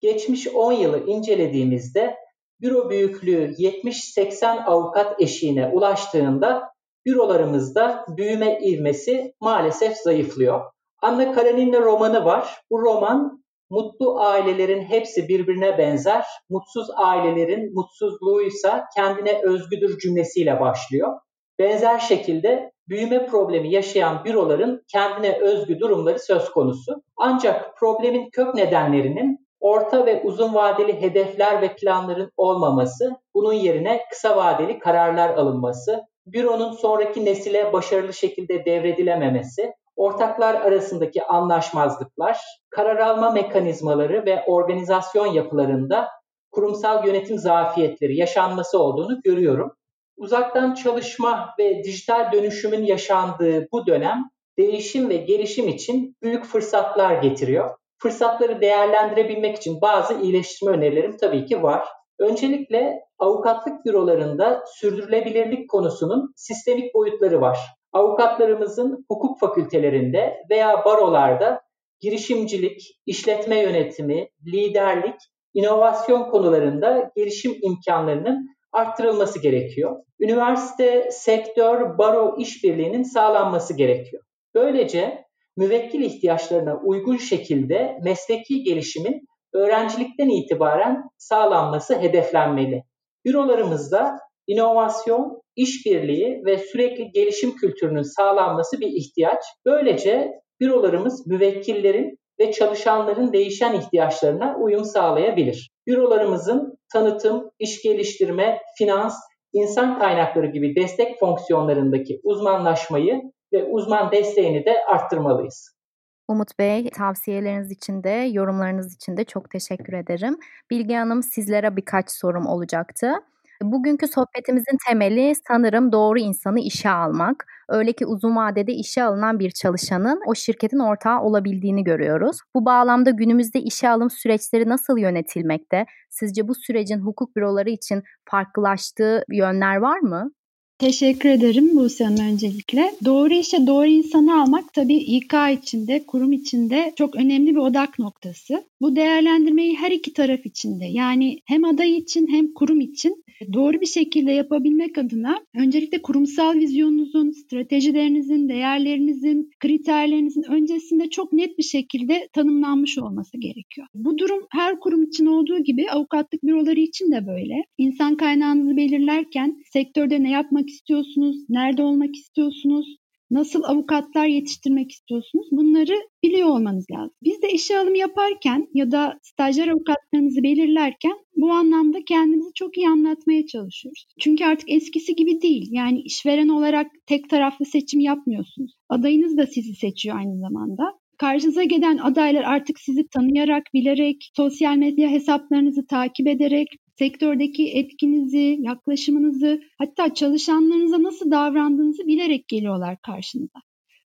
Geçmiş 10 yılı incelediğimizde büro büyüklüğü 70-80 avukat eşiğine ulaştığında bürolarımızda büyüme ivmesi maalesef zayıflıyor. Anna Karenina romanı var. Bu roman Mutlu ailelerin hepsi birbirine benzer, mutsuz ailelerin mutsuzluğuysa kendine özgüdür cümlesiyle başlıyor. Benzer şekilde büyüme problemi yaşayan büroların kendine özgü durumları söz konusu. Ancak problemin kök nedenlerinin orta ve uzun vadeli hedefler ve planların olmaması, bunun yerine kısa vadeli kararlar alınması, büronun sonraki nesile başarılı şekilde devredilememesi, ortaklar arasındaki anlaşmazlıklar, karar alma mekanizmaları ve organizasyon yapılarında kurumsal yönetim zafiyetleri yaşanması olduğunu görüyorum. Uzaktan çalışma ve dijital dönüşümün yaşandığı bu dönem değişim ve gelişim için büyük fırsatlar getiriyor. Fırsatları değerlendirebilmek için bazı iyileştirme önerilerim tabii ki var. Öncelikle avukatlık bürolarında sürdürülebilirlik konusunun sistemik boyutları var. Avukatlarımızın hukuk fakültelerinde veya barolarda girişimcilik, işletme yönetimi, liderlik, inovasyon konularında gelişim imkanlarının arttırılması gerekiyor. Üniversite, sektör, baro işbirliğinin sağlanması gerekiyor. Böylece müvekkil ihtiyaçlarına uygun şekilde mesleki gelişimin öğrencilikten itibaren sağlanması hedeflenmeli. Bürolarımızda inovasyon, işbirliği ve sürekli gelişim kültürünün sağlanması bir ihtiyaç. Böylece bürolarımız müvekkillerin ve çalışanların değişen ihtiyaçlarına uyum sağlayabilir. Bürolarımızın tanıtım, iş geliştirme, finans, insan kaynakları gibi destek fonksiyonlarındaki uzmanlaşmayı ve uzman desteğini de arttırmalıyız. Umut Bey, tavsiyeleriniz için de, yorumlarınız için de çok teşekkür ederim. Bilge Hanım, sizlere birkaç sorum olacaktı. Bugünkü sohbetimizin temeli sanırım doğru insanı işe almak. Öyle ki uzun vadede işe alınan bir çalışanın o şirketin ortağı olabildiğini görüyoruz. Bu bağlamda günümüzde işe alım süreçleri nasıl yönetilmekte? Sizce bu sürecin hukuk büroları için farklılaştığı yönler var mı? Teşekkür ederim Buse Hanım öncelikle. Doğru işe doğru insanı almak tabii İK içinde, kurum içinde çok önemli bir odak noktası. Bu değerlendirmeyi her iki taraf içinde yani hem aday için hem kurum için doğru bir şekilde yapabilmek adına öncelikle kurumsal vizyonunuzun, stratejilerinizin, değerlerinizin, kriterlerinizin öncesinde çok net bir şekilde tanımlanmış olması gerekiyor. Bu durum her kurum için olduğu gibi avukatlık büroları için de böyle. İnsan kaynağınızı belirlerken sektörde ne yapmak istiyorsunuz, nerede olmak istiyorsunuz, nasıl avukatlar yetiştirmek istiyorsunuz bunları biliyor olmanız lazım. Biz de işe alım yaparken ya da stajyer avukatlarınızı belirlerken bu anlamda kendimizi çok iyi anlatmaya çalışıyoruz. Çünkü artık eskisi gibi değil. Yani işveren olarak tek taraflı seçim yapmıyorsunuz. Adayınız da sizi seçiyor aynı zamanda. Karşınıza gelen adaylar artık sizi tanıyarak, bilerek, sosyal medya hesaplarınızı takip ederek, sektördeki etkinizi, yaklaşımınızı, hatta çalışanlarınıza nasıl davrandığınızı bilerek geliyorlar karşınıza.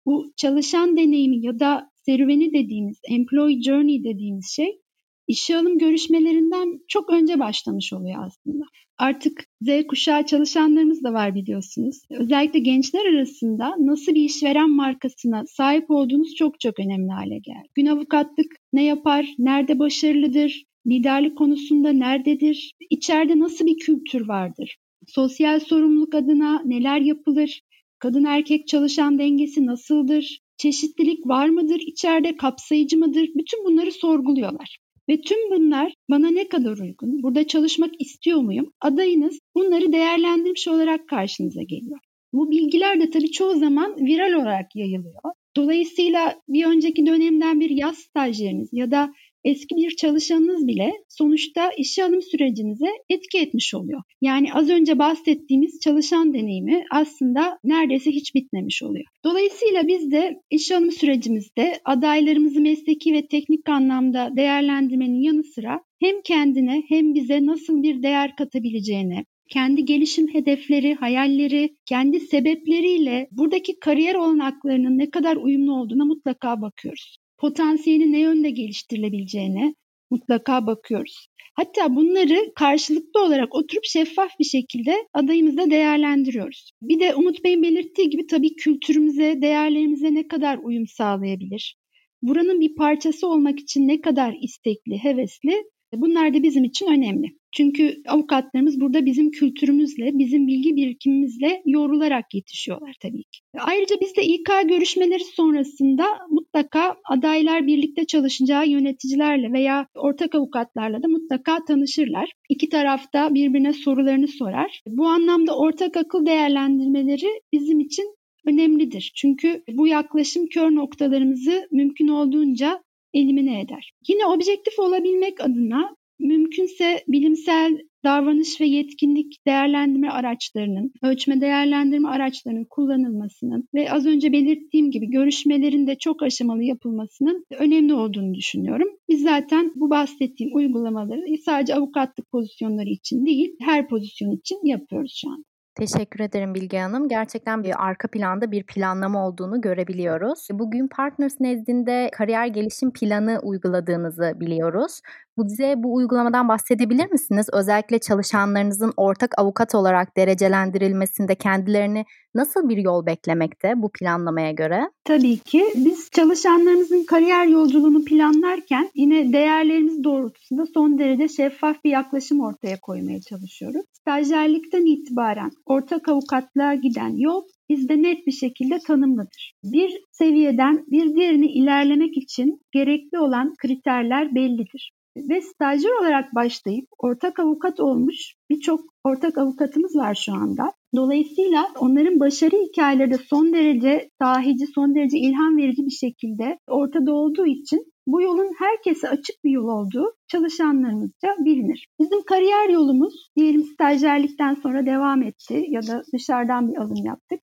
Bu çalışan deneyimi ya da serüveni dediğimiz, employee journey dediğimiz şey işe alım görüşmelerinden çok önce başlamış oluyor aslında. Artık Z kuşağı çalışanlarımız da var biliyorsunuz. Özellikle gençler arasında nasıl bir işveren markasına sahip olduğunuz çok çok önemli hale geldi. Gün avukatlık ne yapar, nerede başarılıdır, liderlik konusunda nerededir, içeride nasıl bir kültür vardır, sosyal sorumluluk adına neler yapılır, kadın erkek çalışan dengesi nasıldır, çeşitlilik var mıdır, içeride kapsayıcı mıdır, bütün bunları sorguluyorlar. Ve tüm bunlar bana ne kadar uygun, burada çalışmak istiyor muyum? Adayınız bunları değerlendirmiş olarak karşınıza geliyor. Bu bilgiler de tabii çoğu zaman viral olarak yayılıyor. Dolayısıyla bir önceki dönemden bir yaz stajyeriniz ya da eski bir çalışanınız bile sonuçta işe alım sürecinize etki etmiş oluyor. Yani az önce bahsettiğimiz çalışan deneyimi aslında neredeyse hiç bitmemiş oluyor. Dolayısıyla biz de işe alım sürecimizde adaylarımızı mesleki ve teknik anlamda değerlendirmenin yanı sıra hem kendine hem bize nasıl bir değer katabileceğine, kendi gelişim hedefleri, hayalleri, kendi sebepleriyle buradaki kariyer olanaklarının ne kadar uyumlu olduğuna mutlaka bakıyoruz potansiyeli ne yönde geliştirilebileceğine mutlaka bakıyoruz. Hatta bunları karşılıklı olarak oturup şeffaf bir şekilde adayımızda değerlendiriyoruz. Bir de Umut Bey'in belirttiği gibi tabii kültürümüze, değerlerimize ne kadar uyum sağlayabilir? Buranın bir parçası olmak için ne kadar istekli, hevesli? Bunlar da bizim için önemli. Çünkü avukatlarımız burada bizim kültürümüzle, bizim bilgi birikimimizle yorularak yetişiyorlar tabii ki. Ayrıca biz de İK görüşmeleri sonrasında mutlaka adaylar birlikte çalışacağı yöneticilerle veya ortak avukatlarla da mutlaka tanışırlar. İki tarafta birbirine sorularını sorar. Bu anlamda ortak akıl değerlendirmeleri bizim için önemlidir. Çünkü bu yaklaşım kör noktalarımızı mümkün olduğunca elimine eder. Yine objektif olabilmek adına mümkünse bilimsel davranış ve yetkinlik değerlendirme araçlarının, ölçme değerlendirme araçlarının kullanılmasının ve az önce belirttiğim gibi görüşmelerin de çok aşamalı yapılmasının önemli olduğunu düşünüyorum. Biz zaten bu bahsettiğim uygulamaları sadece avukatlık pozisyonları için değil, her pozisyon için yapıyoruz şu an. Teşekkür ederim Bilge Hanım. Gerçekten bir arka planda bir planlama olduğunu görebiliyoruz. Bugün Partners nezdinde kariyer gelişim planı uyguladığınızı biliyoruz. Bize bu uygulamadan bahsedebilir misiniz? Özellikle çalışanlarınızın ortak avukat olarak derecelendirilmesinde kendilerini nasıl bir yol beklemekte bu planlamaya göre? Tabii ki biz çalışanlarımızın kariyer yolculuğunu planlarken yine değerlerimiz doğrultusunda son derece şeffaf bir yaklaşım ortaya koymaya çalışıyoruz. Stajyerlikten itibaren ortak avukatlığa giden yol bizde net bir şekilde tanımlıdır. Bir seviyeden bir diğerine ilerlemek için gerekli olan kriterler bellidir ve stajyer olarak başlayıp ortak avukat olmuş birçok ortak avukatımız var şu anda. Dolayısıyla onların başarı hikayeleri de son derece sahici, son derece ilham verici bir şekilde ortada olduğu için bu yolun herkese açık bir yol olduğu çalışanlarımızca bilinir. Bizim kariyer yolumuz diyelim stajyerlikten sonra devam etti ya da dışarıdan bir alım yaptık.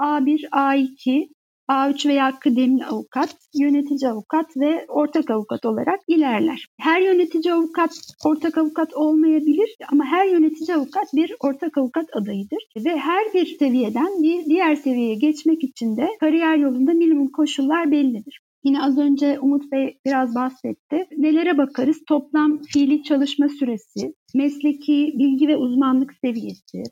A1, A2, A3 veya kıdemli avukat, yönetici avukat ve ortak avukat olarak ilerler. Her yönetici avukat ortak avukat olmayabilir ama her yönetici avukat bir ortak avukat adayıdır ve her bir seviyeden bir diğer seviyeye geçmek için de kariyer yolunda minimum koşullar bellidir. Yine az önce Umut Bey biraz bahsetti. Nelere bakarız? Toplam fiili çalışma süresi, mesleki bilgi ve uzmanlık seviyesi,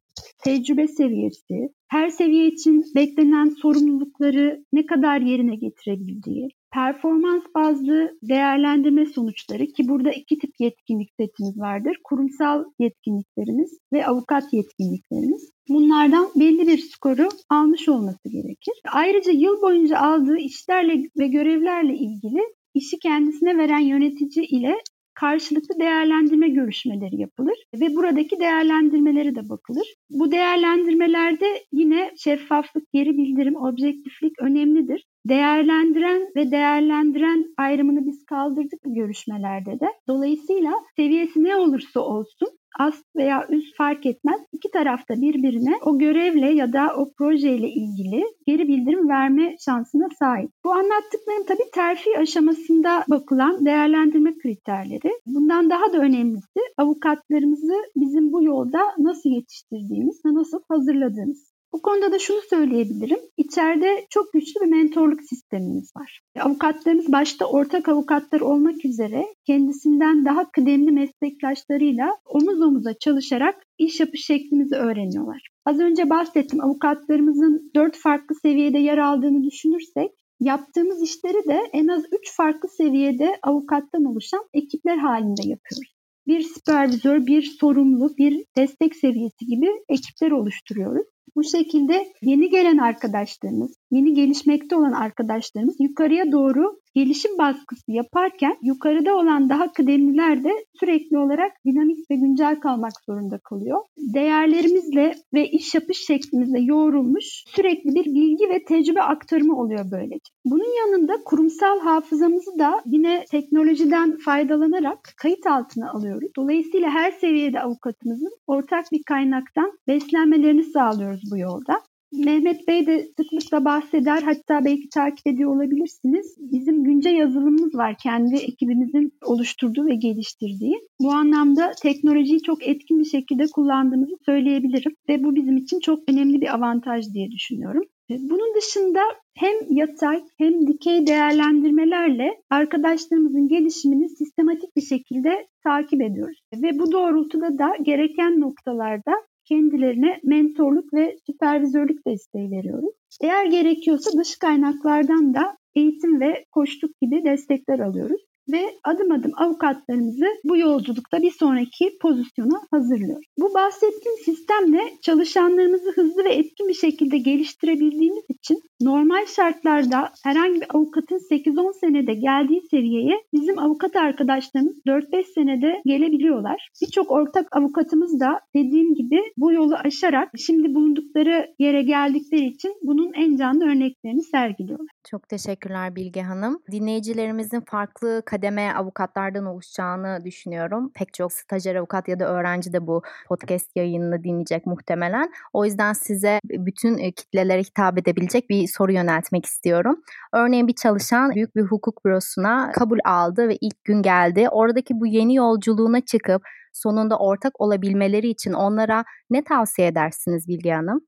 tecrübe seviyesi, her seviye için beklenen sorumlulukları ne kadar yerine getirebildiği, performans bazlı değerlendirme sonuçları ki burada iki tip yetkinlik setimiz vardır. Kurumsal yetkinliklerimiz ve avukat yetkinliklerimiz. Bunlardan belli bir skoru almış olması gerekir. Ayrıca yıl boyunca aldığı işlerle ve görevlerle ilgili işi kendisine veren yönetici ile karşılıklı değerlendirme görüşmeleri yapılır ve buradaki değerlendirmelere de bakılır. Bu değerlendirmelerde yine şeffaflık, geri bildirim, objektiflik önemlidir. Değerlendiren ve değerlendiren ayrımını biz kaldırdık bu görüşmelerde de. Dolayısıyla seviyesi ne olursa olsun ast veya üst fark etmez. İki tarafta birbirine o görevle ya da o projeyle ilgili geri bildirim verme şansına sahip. Bu anlattıklarım tabii terfi aşamasında bakılan değerlendirme kriterleri. Bundan daha da önemlisi avukatlarımızı bizim bu yolda nasıl yetiştirdiğimiz ve nasıl hazırladığımız. Bu konuda da şunu söyleyebilirim. İçeride çok güçlü bir mentorluk sistemimiz var. Avukatlarımız başta ortak avukatlar olmak üzere kendisinden daha kıdemli meslektaşlarıyla omuz omuza çalışarak iş yapış şeklimizi öğreniyorlar. Az önce bahsettim avukatlarımızın dört farklı seviyede yer aldığını düşünürsek yaptığımız işleri de en az üç farklı seviyede avukattan oluşan ekipler halinde yapıyoruz bir süpervizör, bir sorumlu, bir destek seviyesi gibi ekipler oluşturuyoruz. Bu şekilde yeni gelen arkadaşlarımız, yeni gelişmekte olan arkadaşlarımız yukarıya doğru gelişim baskısı yaparken yukarıda olan daha kıdemliler de sürekli olarak dinamik ve güncel kalmak zorunda kalıyor. Değerlerimizle ve iş yapış şeklimizle yoğrulmuş sürekli bir bilgi ve tecrübe aktarımı oluyor böylece. Bunun yanında kurumsal hafızamızı da yine teknolojiden faydalanarak kayıt altına alıyoruz. Dolayısıyla her seviyede avukatımızın ortak bir kaynaktan beslenmelerini sağlıyoruz bu yolda. Mehmet Bey de sıklıkla bahseder hatta belki takip ediyor olabilirsiniz. Bizim günce yazılımımız var kendi ekibimizin oluşturduğu ve geliştirdiği. Bu anlamda teknolojiyi çok etkin bir şekilde kullandığımızı söyleyebilirim ve bu bizim için çok önemli bir avantaj diye düşünüyorum. Bunun dışında hem yatay hem dikey değerlendirmelerle arkadaşlarımızın gelişimini sistematik bir şekilde takip ediyoruz. Ve bu doğrultuda da gereken noktalarda kendilerine mentorluk ve süpervizörlük desteği veriyoruz. Eğer gerekiyorsa dış kaynaklardan da eğitim ve koçluk gibi destekler alıyoruz. Ve adım adım avukatlarımızı bu yolculukta bir sonraki pozisyona hazırlıyoruz. Bu bahsettiğim sistemle çalışanlarımızı hızlı ve etkin bir şekilde geliştirebildiğimiz için normal şartlarda herhangi bir avukatın 8-10 senede geldiği seviyeye bizim avukat arkadaşlarımız 4-5 senede gelebiliyorlar. Birçok ortak avukatımız da dediğim gibi bu yolu aşarak şimdi bulundukları yere geldikleri için bunun en canlı örneklerini sergiliyorlar. Çok teşekkürler Bilge Hanım. Dinleyicilerimizin farklı kademe avukatlardan oluşacağını düşünüyorum. Pek çok stajyer avukat ya da öğrenci de bu podcast yayınını dinleyecek muhtemelen. O yüzden size bütün e, kitlelere hitap edebilecek bir soru yöneltmek istiyorum. Örneğin bir çalışan büyük bir hukuk bürosuna kabul aldı ve ilk gün geldi. Oradaki bu yeni yolculuğuna çıkıp sonunda ortak olabilmeleri için onlara ne tavsiye edersiniz Bilge Hanım?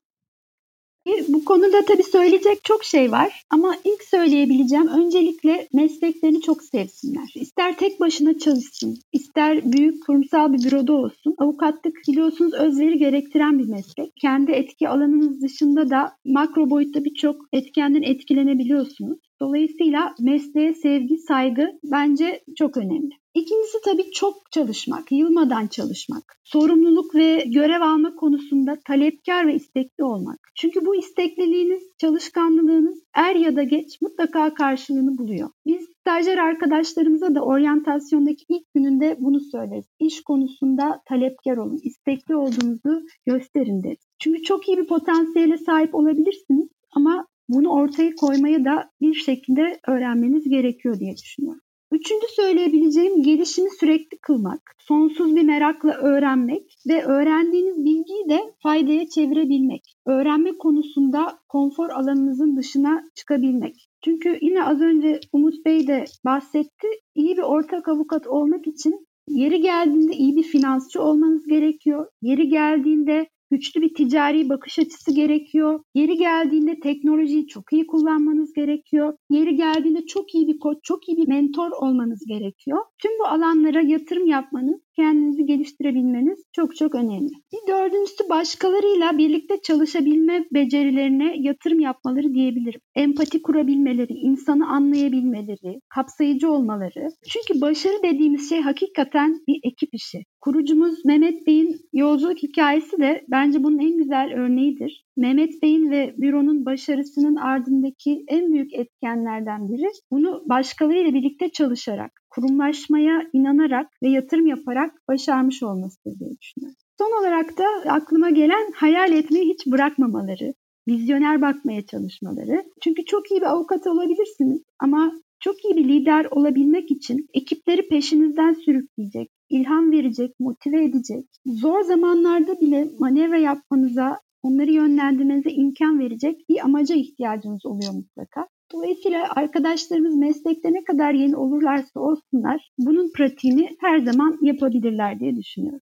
Bu konuda tabii söyleyecek çok şey var ama ilk söyleyebileceğim öncelikle mesleklerini çok sevsinler. İster tek başına çalışsın, ister büyük kurumsal bir büroda olsun. Avukatlık biliyorsunuz özveri gerektiren bir meslek. Kendi etki alanınız dışında da makro boyutta birçok etkenden etkilenebiliyorsunuz. Dolayısıyla mesleğe sevgi, saygı bence çok önemli. İkincisi tabii çok çalışmak, yılmadan çalışmak. Sorumluluk ve görev alma konusunda talepkar ve istekli olmak. Çünkü bu istekliliğiniz, çalışkanlığınız er ya da geç mutlaka karşılığını buluyor. Biz stajyer arkadaşlarımıza da oryantasyondaki ilk gününde bunu söyleriz. İş konusunda talepkar olun, istekli olduğunuzu gösterin deriz. Çünkü çok iyi bir potansiyele sahip olabilirsiniz ama bunu ortaya koymaya da bir şekilde öğrenmeniz gerekiyor diye düşünüyorum. Üçüncü söyleyebileceğim gelişimi sürekli kılmak, sonsuz bir merakla öğrenmek ve öğrendiğiniz bilgiyi de faydaya çevirebilmek. Öğrenme konusunda konfor alanınızın dışına çıkabilmek. Çünkü yine az önce Umut Bey de bahsetti. İyi bir ortak avukat olmak için yeri geldiğinde iyi bir finansçı olmanız gerekiyor. Yeri geldiğinde güçlü bir ticari bakış açısı gerekiyor. Yeri geldiğinde teknolojiyi çok iyi kullanmanız gerekiyor. Yeri geldiğinde çok iyi bir koç, çok iyi bir mentor olmanız gerekiyor. Tüm bu alanlara yatırım yapmanız, kendinizi geliştirebilmeniz çok çok önemli. Bir dördüncüsü başkalarıyla birlikte çalışabilme becerilerine yatırım yapmaları diyebilirim. Empati kurabilmeleri, insanı anlayabilmeleri, kapsayıcı olmaları. Çünkü başarı dediğimiz şey hakikaten bir ekip işi. Kurucumuz Mehmet Bey'in yolculuk hikayesi de bence bunun en güzel örneğidir. Mehmet Bey'in ve büronun başarısının ardındaki en büyük etkenlerden biri bunu başkalarıyla birlikte çalışarak, kurumlaşmaya inanarak ve yatırım yaparak başarmış olmasıdır diye düşünüyorum. Son olarak da aklıma gelen hayal etmeyi hiç bırakmamaları, vizyoner bakmaya çalışmaları. Çünkü çok iyi bir avukat olabilirsiniz ama çok iyi bir lider olabilmek için ekipleri peşinizden sürükleyecek, ilham verecek, motive edecek, zor zamanlarda bile manevra yapmanıza, onları yönlendirmenize imkan verecek bir amaca ihtiyacınız oluyor mutlaka. Dolayısıyla arkadaşlarımız meslekte ne kadar yeni olurlarsa olsunlar bunun pratiğini her zaman yapabilirler diye düşünüyorum.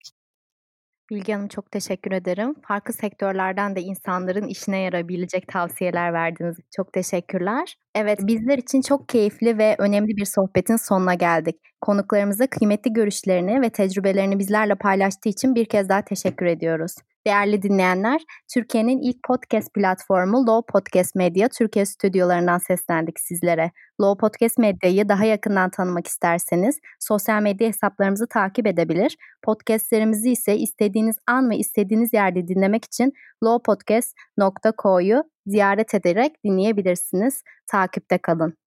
Bilge Hanım çok teşekkür ederim. Farklı sektörlerden de insanların işine yarayabilecek tavsiyeler verdiniz. Çok teşekkürler. Evet bizler için çok keyifli ve önemli bir sohbetin sonuna geldik. Konuklarımıza kıymetli görüşlerini ve tecrübelerini bizlerle paylaştığı için bir kez daha teşekkür ediyoruz. Değerli dinleyenler, Türkiye'nin ilk podcast platformu Low Podcast Media Türkiye stüdyolarından seslendik sizlere. Low Podcast Medya'yı daha yakından tanımak isterseniz sosyal medya hesaplarımızı takip edebilir. Podcastlerimizi ise istediğiniz an ve istediğiniz yerde dinlemek için lowpodcast.co'yu ziyaret ederek dinleyebilirsiniz. Takipte kalın.